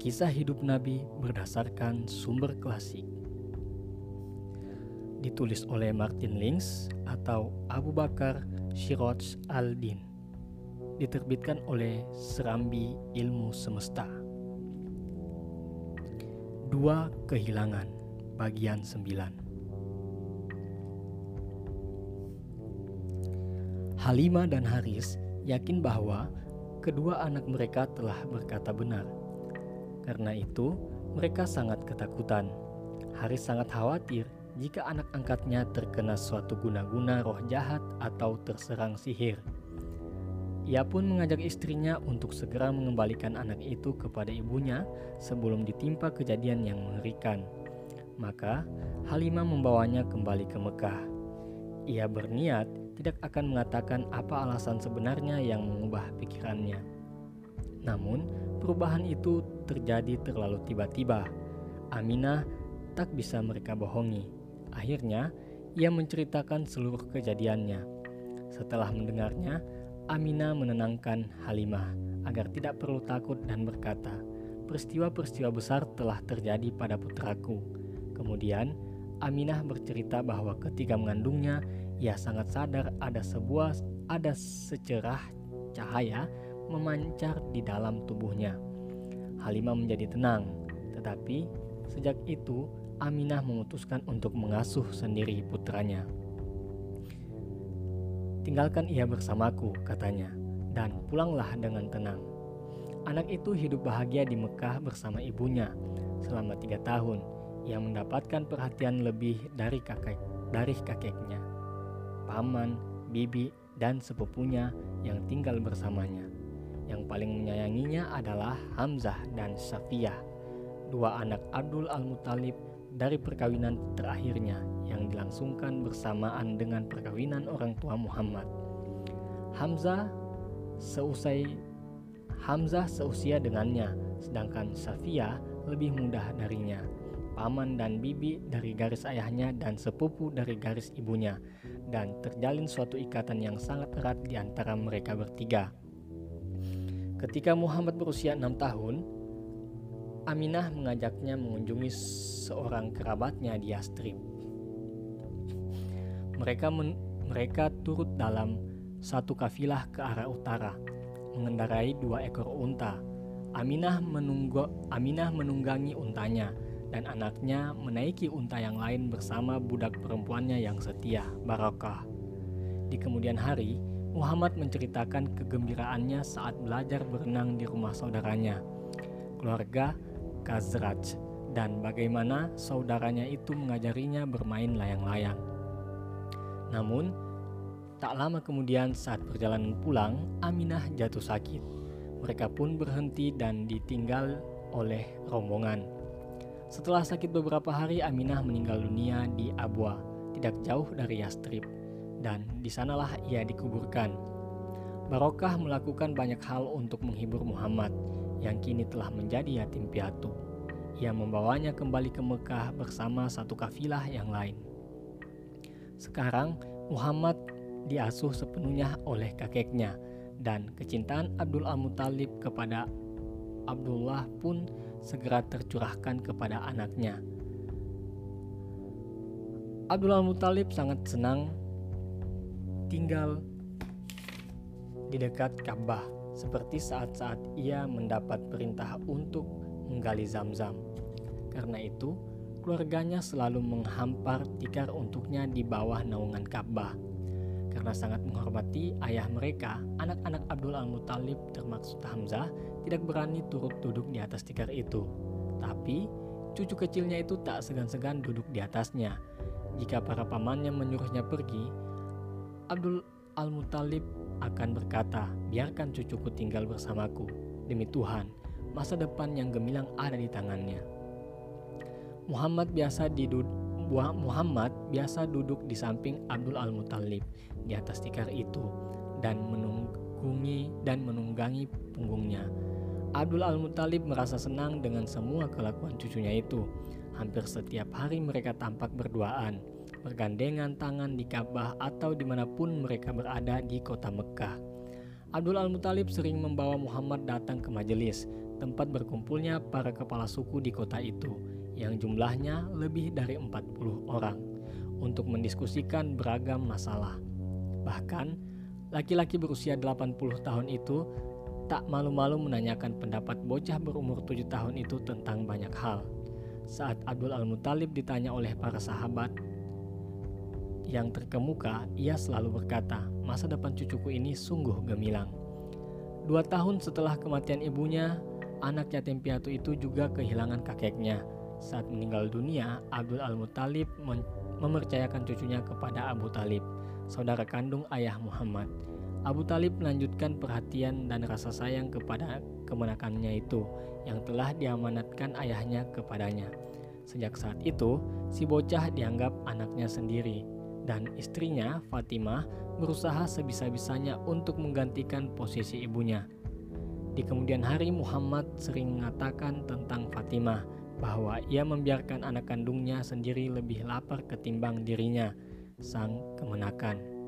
Kisah hidup Nabi berdasarkan sumber klasik. Ditulis oleh Martin Links atau Abu Bakar Shiroj al-Din. Diterbitkan oleh Serambi Ilmu Semesta. Dua Kehilangan Bagian 9 Halima dan Haris yakin bahwa kedua anak mereka telah berkata benar karena itu, mereka sangat ketakutan. Haris sangat khawatir jika anak angkatnya terkena suatu guna-guna roh jahat atau terserang sihir. Ia pun mengajak istrinya untuk segera mengembalikan anak itu kepada ibunya sebelum ditimpa kejadian yang mengerikan. Maka Halimah membawanya kembali ke Mekah. Ia berniat tidak akan mengatakan apa alasan sebenarnya yang mengubah pikirannya. Namun, perubahan itu terjadi terlalu tiba-tiba. Aminah tak bisa mereka bohongi. Akhirnya, ia menceritakan seluruh kejadiannya. Setelah mendengarnya, Aminah menenangkan Halimah agar tidak perlu takut dan berkata, "Peristiwa-peristiwa besar telah terjadi pada putraku." Kemudian, Aminah bercerita bahwa ketika mengandungnya, ia sangat sadar ada sebuah ada secerah cahaya memancar di dalam tubuhnya. Halimah menjadi tenang, tetapi sejak itu Aminah memutuskan untuk mengasuh sendiri putranya. Tinggalkan ia bersamaku, katanya, dan pulanglah dengan tenang. Anak itu hidup bahagia di Mekah bersama ibunya selama tiga tahun. Ia mendapatkan perhatian lebih dari kakek dari kakeknya, paman, bibi, dan sepupunya yang tinggal bersamanya. Yang paling menyayanginya adalah Hamzah dan Safiyah, dua anak Abdul Al-Muthalib dari perkawinan terakhirnya yang dilangsungkan bersamaan dengan perkawinan orang tua Muhammad. Hamzah seusai Hamzah seusia dengannya, sedangkan Safiyah lebih mudah darinya. Paman dan bibi dari garis ayahnya dan sepupu dari garis ibunya, dan terjalin suatu ikatan yang sangat erat di antara mereka bertiga. Ketika Muhammad berusia enam tahun, Aminah mengajaknya mengunjungi seorang kerabatnya di Yastrib. Mereka men mereka turut dalam satu kafilah ke arah utara, mengendarai dua ekor unta. Aminah menunggu Aminah menunggangi untanya dan anaknya menaiki unta yang lain bersama budak perempuannya yang setia, Barakah. Di kemudian hari, Muhammad menceritakan kegembiraannya saat belajar berenang di rumah saudaranya, keluarga Kazraj, dan bagaimana saudaranya itu mengajarinya bermain layang-layang. Namun, tak lama kemudian saat perjalanan pulang, Aminah jatuh sakit. Mereka pun berhenti dan ditinggal oleh rombongan. Setelah sakit beberapa hari, Aminah meninggal dunia di Abwa, tidak jauh dari Yastrib dan di sanalah ia dikuburkan. Barokah melakukan banyak hal untuk menghibur Muhammad yang kini telah menjadi yatim piatu. Ia membawanya kembali ke Mekah bersama satu kafilah yang lain. Sekarang Muhammad diasuh sepenuhnya oleh kakeknya dan kecintaan Abdul Al-Muttalib kepada Abdullah pun segera tercurahkan kepada anaknya. Abdul Al-Muttalib sangat senang tinggal di dekat Ka'bah seperti saat-saat ia mendapat perintah untuk menggali zam-zam. Karena itu, keluarganya selalu menghampar tikar untuknya di bawah naungan Ka'bah. Karena sangat menghormati ayah mereka, anak-anak Abdul Al-Muttalib termaksud Hamzah tidak berani turut duduk di atas tikar itu. Tapi, cucu kecilnya itu tak segan-segan duduk di atasnya. Jika para pamannya menyuruhnya pergi, Abdul Al-Muttalib akan berkata, biarkan cucuku tinggal bersamaku. Demi Tuhan, masa depan yang gemilang ada di tangannya. Muhammad biasa didud Muhammad biasa duduk di samping Abdul Al-Muttalib di atas tikar itu dan menunggungi dan menunggangi punggungnya. Abdul Al-Muttalib merasa senang dengan semua kelakuan cucunya itu. Hampir setiap hari mereka tampak berduaan bergandengan tangan di Ka'bah atau di mana pun mereka berada di kota Mekah. Abdul Al-Muthalib sering membawa Muhammad datang ke majelis, tempat berkumpulnya para kepala suku di kota itu, yang jumlahnya lebih dari 40 orang, untuk mendiskusikan beragam masalah. Bahkan, laki-laki berusia 80 tahun itu tak malu-malu menanyakan pendapat bocah berumur 7 tahun itu tentang banyak hal. Saat Abdul Al-Muthalib ditanya oleh para sahabat, yang terkemuka, ia selalu berkata, masa depan cucuku ini sungguh gemilang. Dua tahun setelah kematian ibunya, anak yatim piatu itu juga kehilangan kakeknya. Saat meninggal dunia, Abdul Al-Muttalib mempercayakan cucunya kepada Abu Talib, saudara kandung ayah Muhammad. Abu Talib melanjutkan perhatian dan rasa sayang kepada kemenakannya itu yang telah diamanatkan ayahnya kepadanya. Sejak saat itu, si bocah dianggap anaknya sendiri dan istrinya Fatimah berusaha sebisa-bisanya untuk menggantikan posisi ibunya. Di kemudian hari Muhammad sering mengatakan tentang Fatimah bahwa ia membiarkan anak kandungnya sendiri lebih lapar ketimbang dirinya, sang kemenakan.